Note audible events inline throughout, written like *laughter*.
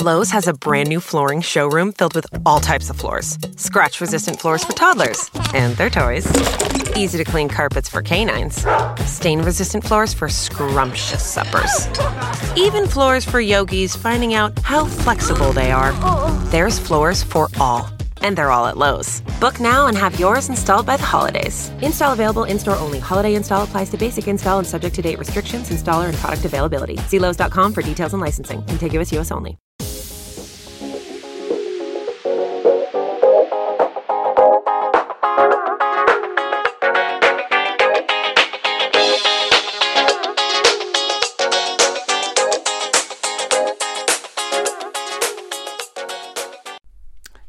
Lowe's has a brand new flooring showroom filled with all types of floors scratch resistant floors for toddlers and their toys, easy to clean carpets for canines, stain resistant floors for scrumptious suppers, even floors for yogis finding out how flexible they are. There's floors for all. And they're all at Lowe's. Book now and have yours installed by the holidays. Install available in store only. Holiday install applies to basic install and subject to date restrictions, installer, and product availability. See Lowe's.com for details and licensing. Contiguous US only.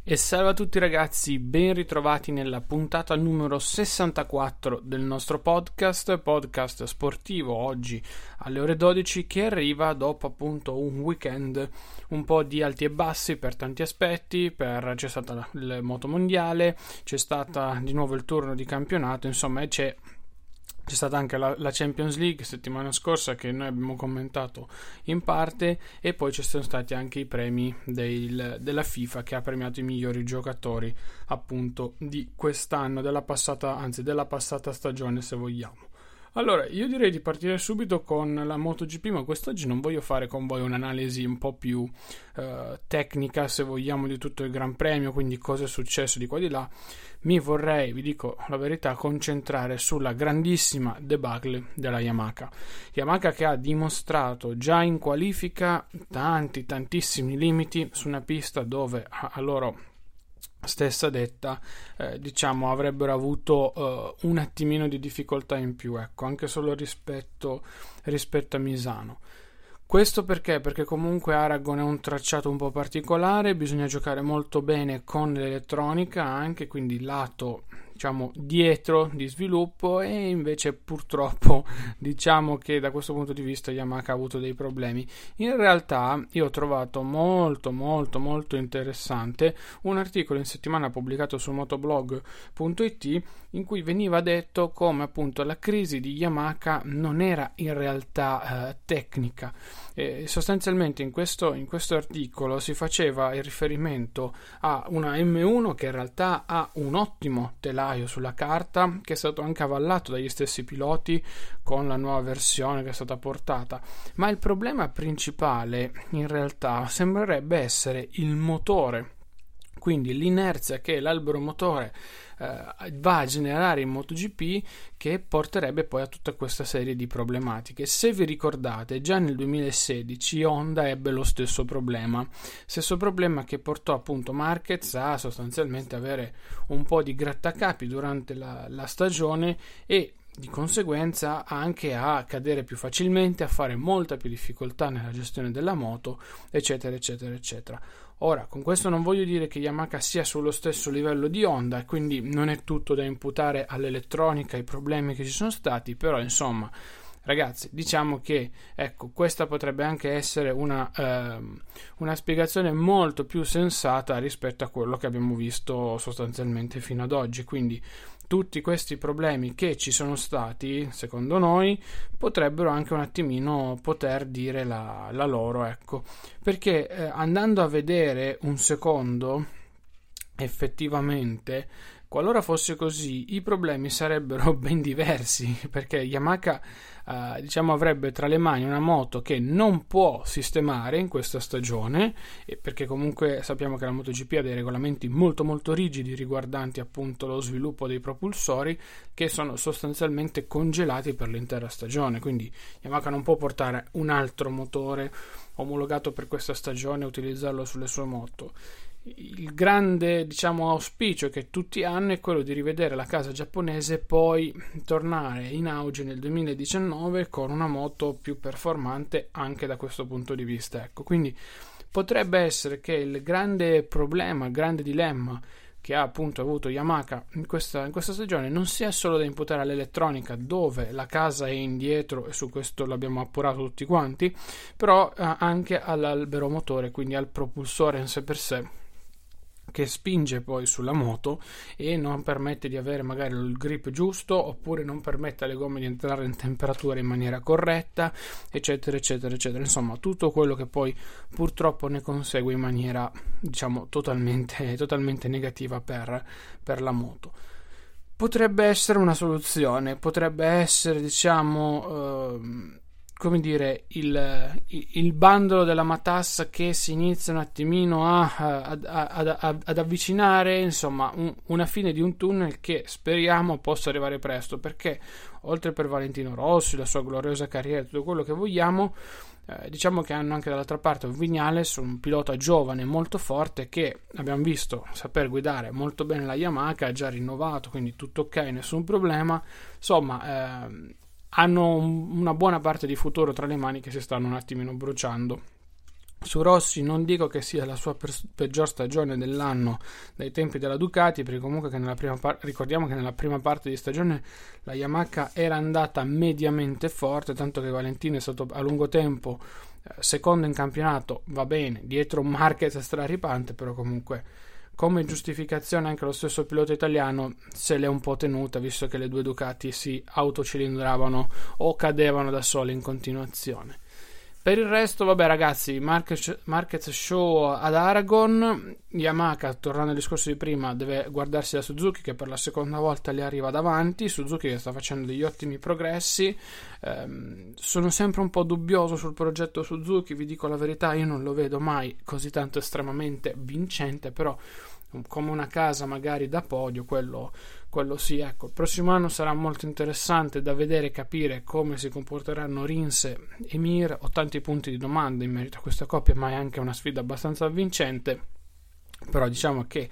E salve a tutti ragazzi, ben ritrovati nella puntata numero 64 del nostro podcast, podcast sportivo oggi alle ore 12 che arriva dopo appunto un weekend un po' di alti e bassi per tanti aspetti, per, c'è stato il moto mondiale, c'è stato di nuovo il turno di campionato, insomma c'è c'è stata anche la, la, Champions League settimana scorsa che noi abbiamo commentato in parte e poi ci sono stati anche i premi del, della FIFA che ha premiato i migliori giocatori appunto di quest'anno, della passata, anzi della passata stagione se vogliamo. Allora, io direi di partire subito con la MotoGP, ma quest'oggi non voglio fare con voi un'analisi un po' più eh, tecnica, se vogliamo, di tutto il Gran Premio, quindi cosa è successo di qua e di là. Mi vorrei, vi dico la verità, concentrare sulla grandissima debacle della Yamaha. Yamaha che ha dimostrato già in qualifica tanti, tantissimi limiti su una pista dove a loro stessa detta, eh, diciamo, avrebbero avuto eh, un attimino di difficoltà in più, ecco, anche solo rispetto, rispetto a Misano. Questo perché? Perché comunque Aragon è un tracciato un po' particolare, bisogna giocare molto bene con l'elettronica anche, quindi lato diciamo dietro di sviluppo e invece purtroppo *laughs* diciamo che da questo punto di vista Yamaha ha avuto dei problemi. In realtà io ho trovato molto molto molto interessante un articolo in settimana pubblicato su motoblog.it in cui veniva detto come appunto la crisi di Yamaha non era in realtà eh, tecnica. E sostanzialmente in questo, in questo articolo si faceva il riferimento a una M1 che in realtà ha un ottimo telaio sulla carta che è stato anche avallato dagli stessi piloti con la nuova versione che è stata portata. Ma il problema principale in realtà sembrerebbe essere il motore. Quindi l'inerzia che l'albero motore eh, va a generare in MotoGP che porterebbe poi a tutta questa serie di problematiche. Se vi ricordate, già nel 2016 Honda ebbe lo stesso problema, stesso problema che portò appunto Marquez a sostanzialmente avere un po' di grattacapi durante la, la stagione e di conseguenza anche a cadere più facilmente, a fare molta più difficoltà nella gestione della moto, eccetera, eccetera, eccetera. Ora, con questo non voglio dire che Yamaha sia sullo stesso livello di Honda, quindi non è tutto da imputare all'elettronica, ai problemi che ci sono stati, però insomma, ragazzi, diciamo che ecco, questa potrebbe anche essere una, ehm, una spiegazione molto più sensata rispetto a quello che abbiamo visto sostanzialmente fino ad oggi. Quindi tutti questi problemi che ci sono stati, secondo noi, potrebbero anche un attimino poter dire la, la loro, ecco. Perché eh, andando a vedere un secondo, effettivamente, qualora fosse così, i problemi sarebbero *laughs* ben diversi, perché Yamaha eh, diciamo avrebbe tra le mani una moto che non può sistemare in questa stagione perché comunque sappiamo che la MotoGP ha dei regolamenti molto molto rigidi riguardanti appunto lo sviluppo dei propulsori che sono sostanzialmente congelati per l'intera stagione. Quindi Yamaha non può portare un altro motore omologato per questa stagione e utilizzarlo sulle sue moto il grande diciamo auspicio che tutti hanno è quello di rivedere la casa giapponese poi tornare in auge nel 2019 con una moto più performante anche da questo punto di vista ecco. Quindi potrebbe essere che il grande problema il grande dilemma che ha appunto avuto Yamaha in questa, in questa stagione non sia solo da imputare all'elettronica dove la casa è indietro e su questo l'abbiamo appurato tutti quanti però eh, anche all'albero motore quindi al propulsore in sé per sé che spinge poi sulla moto e non permette di avere magari il grip giusto oppure non permette alle gomme di entrare in temperatura in maniera corretta eccetera eccetera eccetera. Insomma tutto quello che poi purtroppo ne consegue in maniera diciamo totalmente, totalmente negativa per, per la moto. Potrebbe essere una soluzione potrebbe essere diciamo eh, come dire, il, il, bandolo della matassa che si inizia un attimino a, a, a, ad avvicinare, insomma, un, una fine di un tunnel che speriamo possa arrivare presto, perché oltre per Valentino Rossi, la sua gloriosa carriera, tutto quello che vogliamo, eh, diciamo che hanno anche dall'altra parte un Vignales, un pilota giovane molto forte che abbiamo visto saper guidare molto bene la Yamaha, ha già rinnovato, quindi tutto ok, nessun problema. Insomma, eh, hanno una buona parte di futuro tra le mani che si stanno un attimino bruciando. Su Rossi non dico che sia la sua per- peggior stagione dell'anno dai tempi della Ducati, perché comunque che par- ricordiamo che nella prima parte di stagione la Yamaha era andata mediamente forte, tanto che Valentino è stato a lungo tempo eh, secondo in campionato, va bene, dietro un Marquez straripante, però comunque come giustificazione anche lo stesso pilota italiano se l'è un po' tenuta visto che le due Ducati si autocilindravano o cadevano da sole in continuazione. Per il resto, vabbè, ragazzi, Marquez, Show ad Aragon. Yamaha, tornando al discorso di prima, deve guardarsi da Suzuki che per la seconda volta le arriva davanti. Suzuki che sta facendo degli ottimi progressi. Ehm, sono sempre un po' dubbioso sul progetto Suzuki, vi dico la verità, io non lo vedo mai così tanto estremamente vincente, però come una casa magari da podio, quello, quello sì. Ecco, il prossimo anno sarà molto interessante da vedere e capire come si comporteranno Rinse e Mir. Ho tanti punti di domanda in merito a questa coppia, ma è anche una sfida abbastanza vincente. Però diciamo che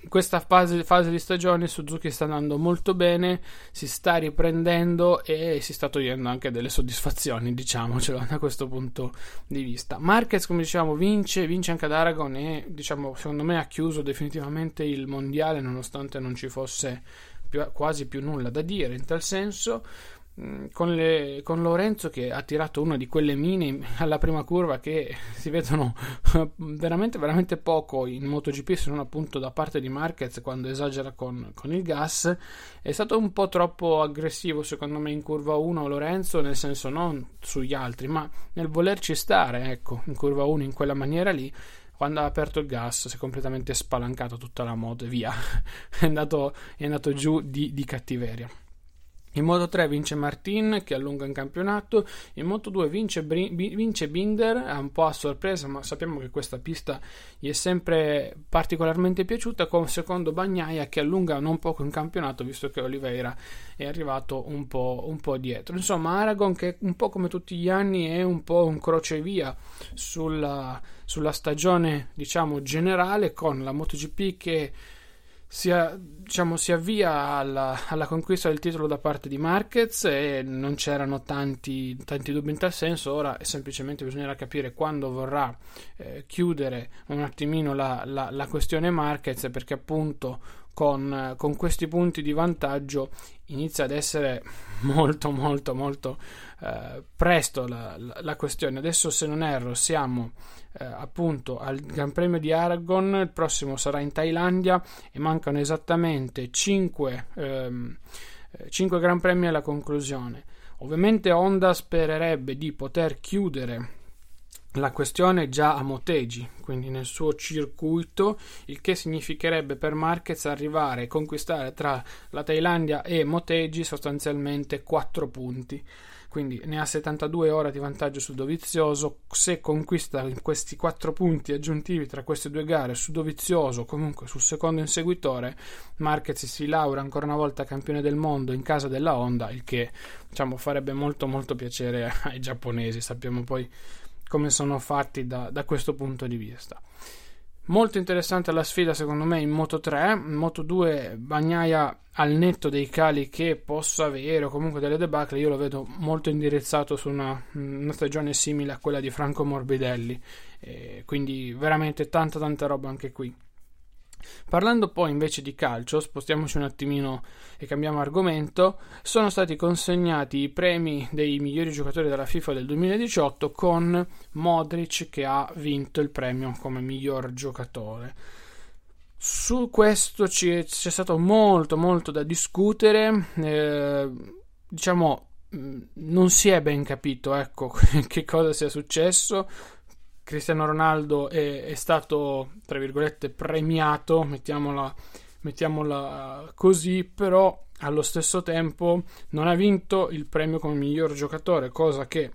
in questa fase, fase, di stagione Suzuki sta andando molto bene, si sta riprendendo e si sta togliendo anche delle soddisfazioni, diciamocelo da questo punto di vista. Marquez, come diciamo, vince, vince anche ad Aragon e diciamo, secondo me ha chiuso definitivamente il mondiale nonostante non ci fosse più, quasi più nulla da dire in tal senso. Mm, con, le, con, Lorenzo che ha tirato una di quelle mine alla prima curva che *laughs* si vedono *laughs* veramente veramente poco in MotoGP se non appunto da parte di Marquez quando esagera con, con, il gas. È stato un po' troppo aggressivo secondo me in curva 1 Lorenzo nel senso non sugli altri ma nel volerci stare ecco in curva 1 in quella maniera lì quando ha aperto il gas si è completamente spalancato tutta la moto e via. *laughs* È andato, è andato giù di, di cattiveria in Moto 3 vince Martin che allunga in campionato, in Moto 2 vince, vince Binder, un po' a sorpresa, ma sappiamo che questa pista gli è sempre particolarmente piaciuta, con secondo Bagnaia che allunga non poco in campionato, visto che Oliveira è arrivato un po', un po dietro. Insomma, Aragon che un po' come tutti gli anni è un po' un crocevia sulla, sulla stagione, diciamo, generale, con la MotoGP che si, diciamo, si avvia alla, alla, conquista del titolo da parte di Marquez e non c'erano tanti, tanti dubbi in tal senso. Ora semplicemente bisognerà capire quando vorrà eh, chiudere un attimino la, la, la questione Marquez perché appunto con, con, questi punti di vantaggio inizia ad essere *laughs* molto molto molto eh, presto la, la, la, questione. Adesso se non erro siamo eh, appunto al Gran Premio di Aragon il prossimo sarà in Thailandia e mancano esattamente 5, ehm, 5 Gran Premi alla conclusione. Ovviamente Honda spererebbe di poter chiudere la questione già a Motegi, quindi nel suo circuito, il che significherebbe per Marquez arrivare e conquistare tra la Thailandia e Motegi sostanzialmente 4 punti. Quindi ne ha 72 ore di vantaggio sul Dovizioso. Se conquista questi 4 punti aggiuntivi tra queste due gare su Dovizioso, comunque sul secondo inseguitore, Marquez si laurea ancora una volta campione del mondo in casa della Honda, il che diciamo, farebbe molto molto piacere ai giapponesi. Sappiamo poi come sono fatti da, da questo punto di vista. Molto interessante la sfida secondo me in Moto 3, in Moto 2 Bagnaia al netto dei cali che possa avere o comunque delle debacle io lo vedo molto indirizzato su una, una stagione simile a quella di Franco Morbidelli, eh, quindi veramente tanta tanta roba anche qui. Parlando poi invece di calcio, spostiamoci un attimino e cambiamo argomento, sono stati consegnati i premi dei migliori giocatori della FIFA del 2018 con Modric che ha vinto il premio come miglior giocatore. su questo c'è, stato molto molto da discutere. Eh, diciamo, mm, non si è ben capito ecco, *laughs* che cosa sia successo. Cristiano Ronaldo è, è stato, tra virgolette, premiato, mettiamola, mettiamola così, però allo stesso tempo non ha vinto il premio come miglior giocatore, cosa che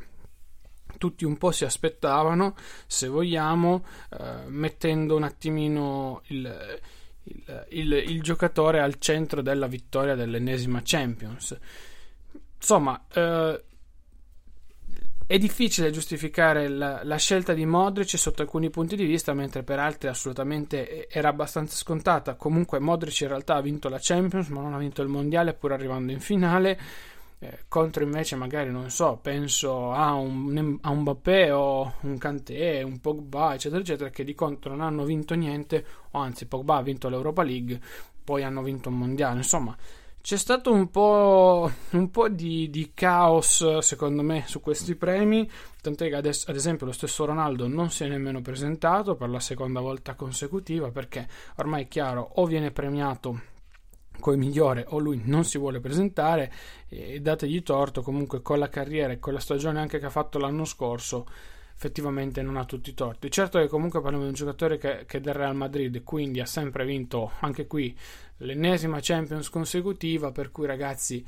tutti un po' si aspettavano, se vogliamo, eh, mettendo un attimino il, il, il, il, giocatore al centro della vittoria dell'ennesima Champions. Insomma, eh, è difficile giustificare la, la, scelta di Modric sotto alcuni punti di vista, mentre per altri assolutamente era abbastanza scontata. Comunque Modric in realtà ha vinto la Champions, ma non ha vinto il Mondiale, pur arrivando in finale. Eh, contro invece magari non so, penso a un, a un Mbappé o un Kanté, un Pogba, eccetera, eccetera, che di contro non hanno vinto niente, o anzi Pogba ha vinto l'Europa League, poi hanno vinto un mondiale, insomma. C'è stato un po', un po di, di, caos, secondo me, su questi premi. Tant'è che adesso, ad esempio, lo stesso Ronaldo non si è nemmeno presentato per la seconda volta consecutiva perché ormai è chiaro o viene premiato come migliore o lui non si vuole presentare e dategli torto comunque con la carriera e con la stagione anche che ha fatto l'anno scorso effettivamente non ha tutti i torti. Certo che comunque parliamo di un giocatore che, che del Real Madrid quindi ha sempre vinto anche qui l'ennesima Champions consecutiva per cui ragazzi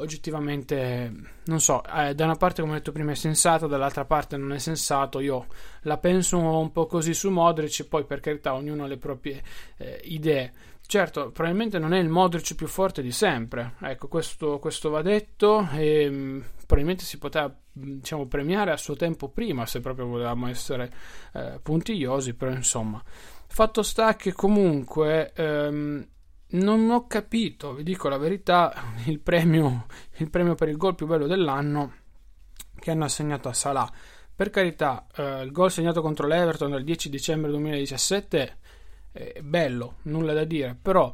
oggettivamente non so eh, da una parte come ho detto prima è sensato dall'altra parte non è sensato. Io la penso un po' così su Modric poi per carità ognuno ha le proprie eh, idee. Certo, probabilmente non è il Modric più forte di sempre, ecco, questo, questo va detto e mm, probabilmente si poteva diciamo, premiare a suo tempo prima se proprio volevamo essere eh, puntigliosi, però insomma, fatto sta che comunque ehm, non ho capito, vi dico la verità, *laughs* il premio, il premio per il gol più bello dell'anno che hanno assegnato a Salah. Per carità, eh, il gol segnato contro l'Everton il 10 dicembre 2017 è bello, nulla da dire, però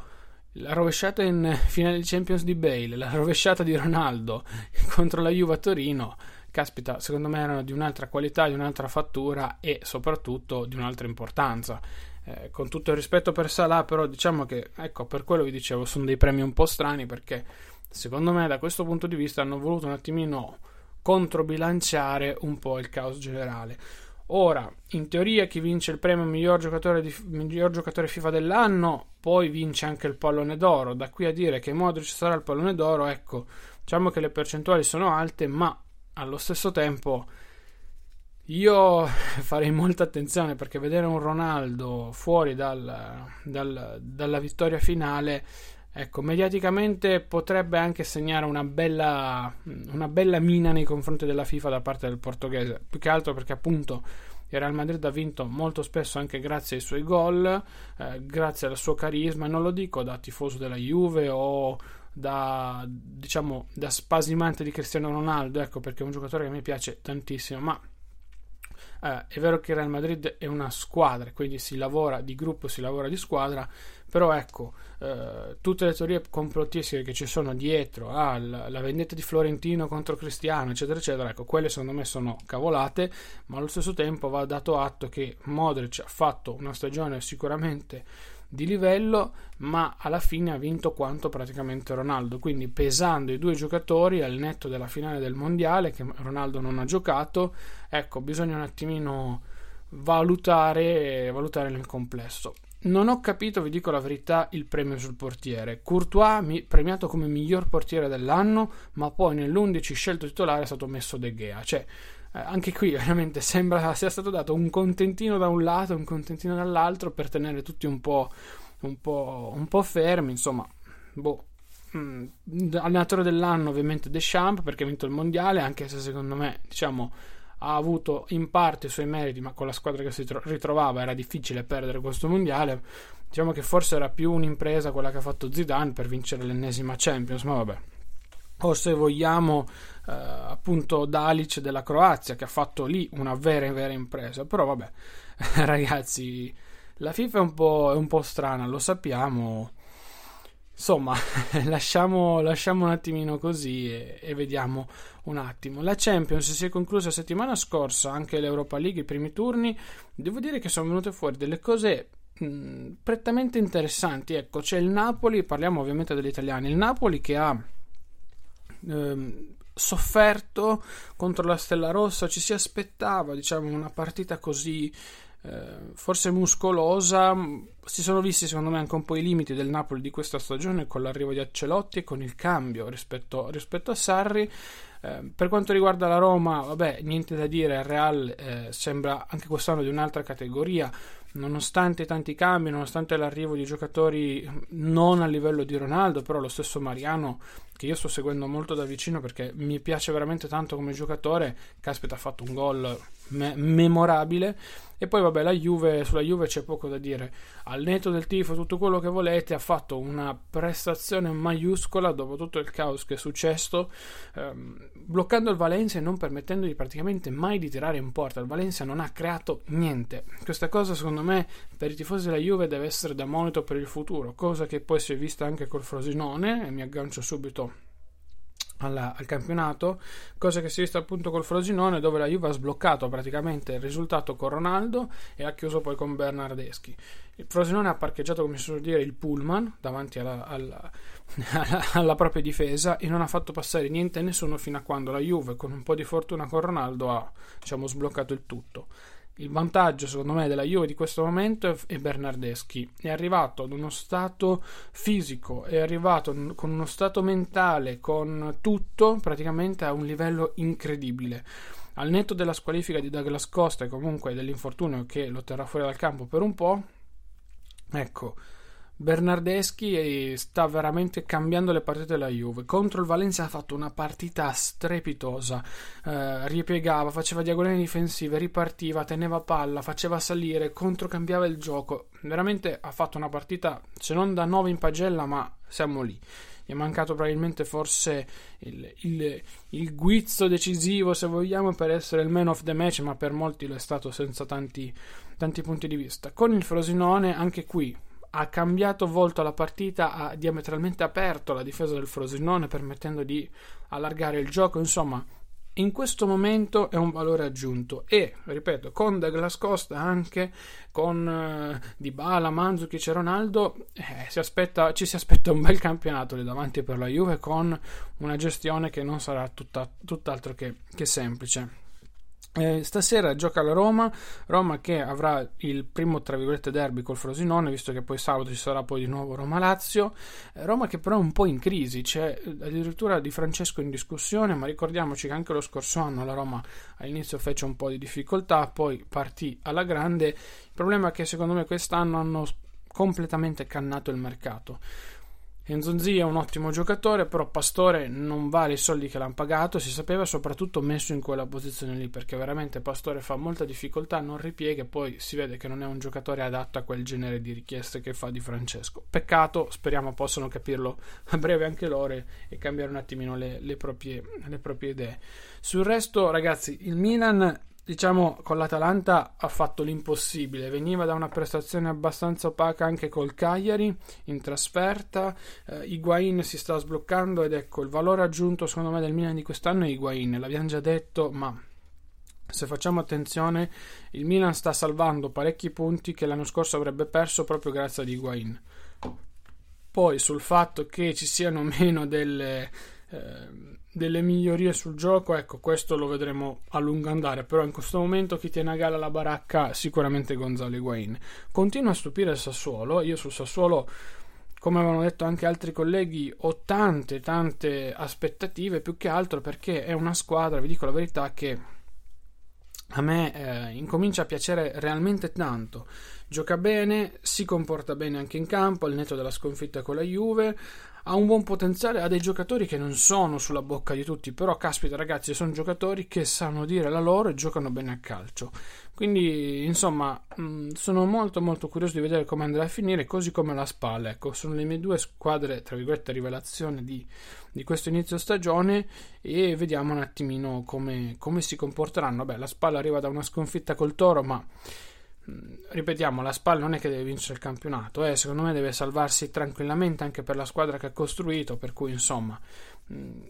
la rovesciata in finale di Champions di Bale, la rovesciata di Ronaldo *laughs* contro la Juve a Torino, caspita, secondo me erano di un'altra qualità, di un'altra fattura e soprattutto di un'altra importanza. Eh, con tutto il rispetto per Salah, però diciamo che, ecco, per quello vi dicevo, sono dei premi un po' strani perché secondo me da questo punto di vista hanno voluto un attimino controbilanciare un po' il caos generale. Ora, in teoria, chi vince il premio miglior giocatore, di, miglior giocatore FIFA dell'anno poi vince anche il pallone d'oro. Da qui a dire che Modric sarà il pallone d'oro, ecco, diciamo che le percentuali sono alte, ma allo stesso tempo io *laughs* farei molta attenzione perché vedere un Ronaldo fuori dal, dal, dalla vittoria finale Ecco, mediaticamente potrebbe anche segnare una bella, una bella mina nei confronti della FIFA da parte del portoghese, più che altro perché appunto il Real Madrid ha vinto molto spesso anche grazie ai suoi gol, eh, grazie al suo carisma, non lo dico da tifoso della Juve o da, diciamo, da spasimante di Cristiano Ronaldo, ecco perché è un giocatore che mi piace tantissimo, ma eh, è vero che il Real Madrid è una squadra, quindi si lavora di gruppo, si lavora di squadra, però ecco, eh, tutte le teorie complottistiche che ci sono dietro alla ah, vendetta di Florentino contro Cristiano, eccetera, eccetera, ecco, quelle secondo me sono cavolate, ma allo stesso tempo va dato atto che Modric ha fatto una stagione sicuramente di livello, ma alla fine ha vinto quanto praticamente Ronaldo. Quindi pesando i due giocatori al netto della finale del mondiale, che Ronaldo non ha giocato, ecco, bisogna un attimino valutare, valutare nel complesso. Non ho capito, vi dico la verità, il premio sul portiere. Courtois premiato come miglior portiere dell'anno, ma poi nell'11 scelto titolare è stato messo De Gea. Cioè, eh, anche qui *laughs* veramente sembra sia stato dato un contentino da un lato e un contentino dall'altro per tenere tutti un po', un po', un po fermi. Insomma, boh. Mm, allenatore dell'anno ovviamente Deschamps perché ha vinto il mondiale, anche se secondo me, diciamo ha avuto in parte i suoi meriti, ma con la squadra che si ritrovava era difficile perdere questo mondiale. Diciamo che forse era più un'impresa quella che ha fatto Zidane per vincere l'ennesima Champions, ma vabbè. O se vogliamo, eh, appunto, Dalic della Croazia, che ha fatto lì una vera e vera impresa. Però vabbè, *laughs* ragazzi, la FIFA è un po', è un po strana, lo sappiamo. Insomma, *laughs* lasciamo, lasciamo, un attimino così e, e, vediamo un attimo. La Champions si è conclusa settimana scorsa, anche l'Europa League, i primi turni. Devo dire che sono venute fuori delle cose mh, prettamente interessanti. Ecco, c'è il Napoli, parliamo ovviamente degli italiani, il Napoli che ha ehm, sofferto contro la Stella Rossa, ci si aspettava, diciamo, una partita così forse muscolosa. Si sono visti secondo me anche un po' i limiti del Napoli di questa stagione con l'arrivo di Accelotti e con il cambio rispetto, rispetto a Sarri. Eh, per quanto riguarda la Roma, vabbè, niente da dire, il Real eh, sembra anche quest'anno di un'altra categoria, nonostante tanti cambi, nonostante l'arrivo di giocatori non a livello di Ronaldo, però lo stesso Mariano, che io sto seguendo molto da vicino perché mi piace veramente tanto come giocatore, caspita ha fatto un gol me- memorabile. E poi vabbè, la Juve, sulla Juve c'è poco da dire. Al netto del tifo, tutto quello che volete, ha fatto una prestazione maiuscola dopo tutto il caos che è successo, ehm, bloccando il Valencia e non permettendogli praticamente mai di tirare in porta. Il Valencia non ha creato niente. Questa cosa, secondo me, per i tifosi della Juve deve essere da monito per il futuro, cosa che poi si è vista anche col Frosinone, e mi aggancio subito alla, al campionato, cosa che si è vista appunto col Frosinone dove la Juve ha sbloccato praticamente il risultato con Ronaldo e ha chiuso poi con Bernardeschi. Il Frosinone ha parcheggiato, come si suol dire, il pullman davanti alla, alla, *laughs* alla, propria difesa e non ha fatto passare niente a nessuno fino a quando la Juve con un po' di fortuna con Ronaldo ha diciamo, sbloccato il tutto. Il vantaggio, secondo me, della Juve di questo momento è Bernardeschi. È arrivato ad uno stato fisico, è arrivato con uno stato mentale, con tutto praticamente a un livello incredibile. Al netto della squalifica di Douglas Costa e comunque dell'infortunio che lo terrà fuori dal campo per un po', ecco, Bernardeschi sta veramente cambiando le partite della Juve. Contro il Valencia ha fatto una partita strepitosa. Eh, ripiegava, faceva diagonali difensive, ripartiva, teneva palla, faceva salire, controcambiava il gioco. Veramente ha fatto una partita, se non da 9 in pagella, ma siamo lì. Gli è mancato probabilmente forse il, il, il guizzo decisivo, se vogliamo, per essere il man of the match, ma per molti lo è stato senza tanti, tanti punti di vista. Con il Frosinone, anche qui ha cambiato volto alla partita, ha diametralmente aperto la difesa del Frosinone permettendo di allargare il gioco, insomma in questo momento è un valore aggiunto e, ripeto, con Douglas Costa anche con eh, Dybala, Manzukic e Ronaldo eh, si aspetta, ci si aspetta un bel campionato lì davanti per la Juve con una gestione che non sarà tutta, tutt'altro che, che semplice. Eh, stasera gioca la Roma, Roma che avrà il primo tra virgolette derby col Frosinone, visto che poi sabato ci sarà poi di nuovo Roma-Lazio. Eh, Roma che però è un po' in crisi, c'è addirittura Di Francesco in discussione, ma ricordiamoci che anche lo scorso anno la Roma all'inizio fece un po' di difficoltà, poi partì alla grande. Il problema è che secondo me quest'anno hanno completamente cannato il mercato. Enzonzi è un ottimo giocatore, però Pastore non vale i soldi che l'hanno pagato, si sapeva soprattutto messo in quella posizione lì, perché veramente Pastore fa molta difficoltà, non ripiega e poi si vede che non è un giocatore adatto a quel genere di richieste che fa di Francesco. Peccato, speriamo possano capirlo a breve anche loro e cambiare un attimino le, le, proprie, le proprie idee. Sul resto, ragazzi, il Milan diciamo con l'Atalanta ha fatto l'impossibile. Veniva da una prestazione abbastanza opaca anche col Cagliari in trasferta. Eh, Higuain si sta sbloccando ed ecco il valore aggiunto secondo me del Milan di quest'anno è Higuain. L'abbiamo già detto ma se facciamo attenzione il Milan sta salvando parecchi punti che l'anno scorso avrebbe perso proprio grazie ad Higuain. Poi sul fatto che ci siano *laughs* meno delle eh, delle migliorie sul gioco, ecco, questo lo vedremo a lungo andare, però in questo momento chi tiene a galla la baracca sicuramente Gonzalo Higuain. Continua a stupire il Sassuolo, io sul Sassuolo come avevano detto anche altri colleghi, ho tante, tante aspettative, più che altro perché è una squadra, vi dico la verità, che a me eh, incomincia a piacere realmente tanto. Gioca bene, si comporta bene anche in campo, al netto della sconfitta con la Juve, ha un buon potenziale, ha dei giocatori che non sono sulla bocca di tutti, però caspita ragazzi, sono giocatori che sanno dire la loro e giocano bene a calcio. Quindi, insomma, mh, sono molto molto curioso di vedere come andrà a finire, così come la Spalla. Ecco, sono le mie due squadre, tra virgolette, rivelazione di, di questo inizio stagione e vediamo un attimino come, come si comporteranno. Beh, la Spalla arriva da una sconfitta col Toro, ma ripetiamo, la SPAL non è che deve vincere il campionato, eh, secondo me deve salvarsi tranquillamente anche per la squadra che ha costruito, per cui insomma,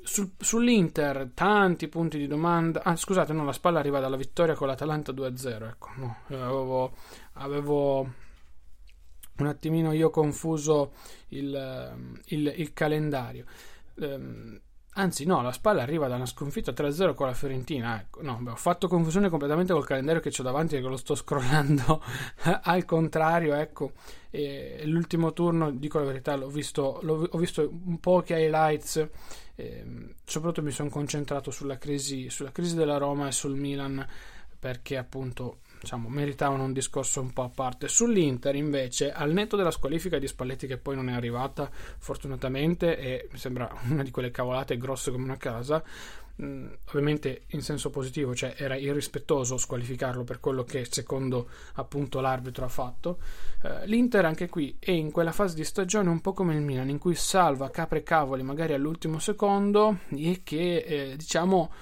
sul, sull'Inter tanti punti di domanda. Ah, scusate, no, la SPAL arriva dalla vittoria con l'Atalanta 2-0, ecco, no, avevo, avevo un attimino io confuso il, il, il calendario. Um, Anzi, no, la spalla arriva da una sconfitta 3-0 con la Fiorentina. Ecco, no, beh, ho fatto confusione completamente col calendario che ho davanti e che lo sto scrollando *laughs* al contrario. Ecco, e l'ultimo turno, dico la verità, l'ho visto, l'ho, ho visto un po' che highlights. Eh, soprattutto mi sono concentrato sulla crisi, sulla crisi della Roma e sul Milan perché appunto diciamo, meritavano un discorso un po' a parte. Sull'Inter, invece, al netto della squalifica di Spalletti, che poi non è arrivata, fortunatamente, e mi sembra una di quelle cavolate grosse come una casa. Ovviamente in senso positivo, cioè era irrispettoso squalificarlo per quello che secondo appunto l'arbitro ha fatto. Uh, L'Inter anche qui è in quella fase di stagione un po' come il Milan, in cui salva capre cavoli magari all'ultimo secondo e che eh, diciamo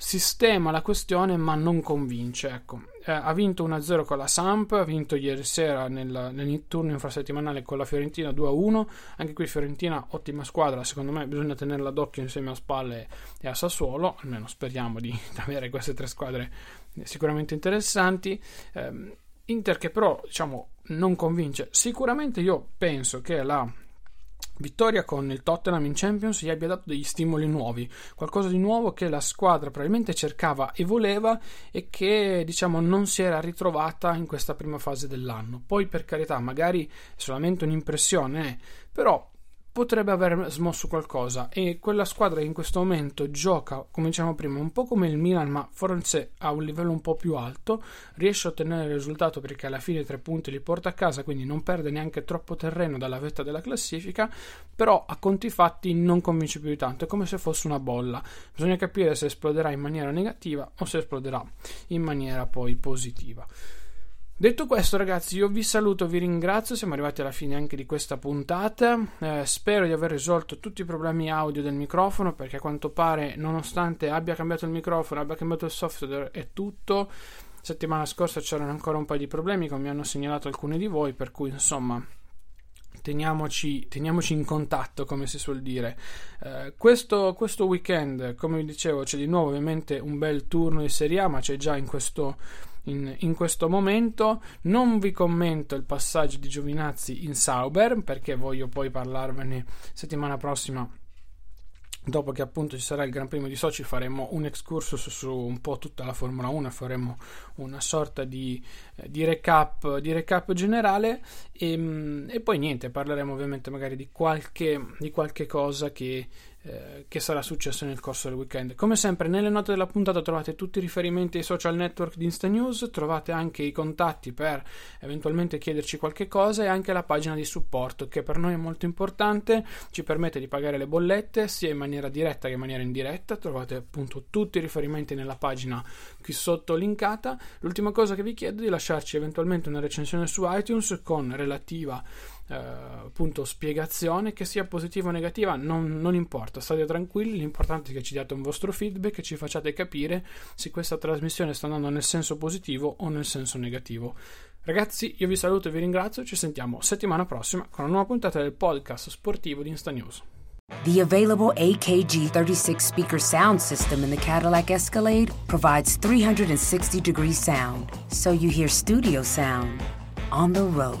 sistema la questione ma non convince. Ecco. Eh, ha vinto 1-0 con la Samp, ha vinto ieri sera nel, nel turno infrasettimanale con la Fiorentina 2-1. Anche qui Fiorentina ottima squadra, secondo me bisogna tenerla d'occhio insieme a Spalle e a Sassuolo, almeno speriamo di *laughs* avere queste tre squadre sicuramente interessanti. Eh, Inter che però diciamo non convince. Sicuramente io penso che la vittoria con il Tottenham in Champions gli abbia dato degli stimoli nuovi, qualcosa di nuovo che la squadra probabilmente cercava e voleva e che diciamo non si era ritrovata in questa prima fase dell'anno. Poi per carità, magari è solamente un'impressione, eh, però potrebbe aver smosso qualcosa e quella squadra in questo momento gioca, come dicevamo prima, un po' come il Milan, ma forse a un livello un po' più alto, riesce a ottenere il risultato perché alla fine tre punti li porta a casa, quindi non perde neanche troppo terreno dalla vetta della classifica, però a conti fatti non convince più di tanto, è come se fosse una bolla. Bisogna capire se esploderà in maniera negativa o se esploderà in maniera poi positiva. Detto questo, ragazzi, io vi saluto, vi ringrazio. Siamo arrivati alla fine anche di questa puntata. Eh, spero di aver risolto tutti i problemi audio del microfono perché a quanto pare, nonostante abbia cambiato il microfono, abbia cambiato il software e tutto, settimana scorsa c'erano ancora un paio di problemi, come mi hanno segnalato alcuni di voi. Per cui, insomma, Teniamoci, teniamoci, in contatto, come si suol dire. Eh, questo, questo, weekend, come vi dicevo, c'è di nuovo ovviamente un bel turno di Serie A, ma c'è già in questo in, in, questo momento. Non vi commento il passaggio di Giovinazzi in Sauber perché voglio poi parlarvene settimana prossima. Dopo che appunto ci sarà il Gran Premio di Sochi faremo un excursus su un po' tutta la Formula 1 e faremo una sorta di, eh, di, recap, di recap, generale e, ehm, e, poi niente, parleremo ovviamente magari di qualche, di qualche cosa che eh, che sarà successo nel corso del weekend. Come sempre, nelle note della puntata trovate tutti i riferimenti ai social network di Insta News, trovate anche i contatti per eventualmente chiederci qualche cosa e anche la pagina di supporto che per noi è molto importante, ci permette di pagare le bollette sia in maniera diretta che in maniera indiretta. Trovate appunto tutti i riferimenti nella pagina qui sotto linkata. L'ultima cosa che vi chiedo è di lasciarci eventualmente una recensione su iTunes con relativa eh, appunto spiegazione che sia positiva o negativa non, non, importa state tranquilli l'importante è che ci diate un vostro feedback e ci facciate capire se questa trasmissione sta andando nel senso positivo o nel senso negativo ragazzi io vi saluto e vi ringrazio ci sentiamo settimana prossima con una nuova puntata del podcast sportivo di Insta News The available AKG 36 speaker sound system in the Cadillac Escalade provides 360 degree sound, so you hear studio sound on the road.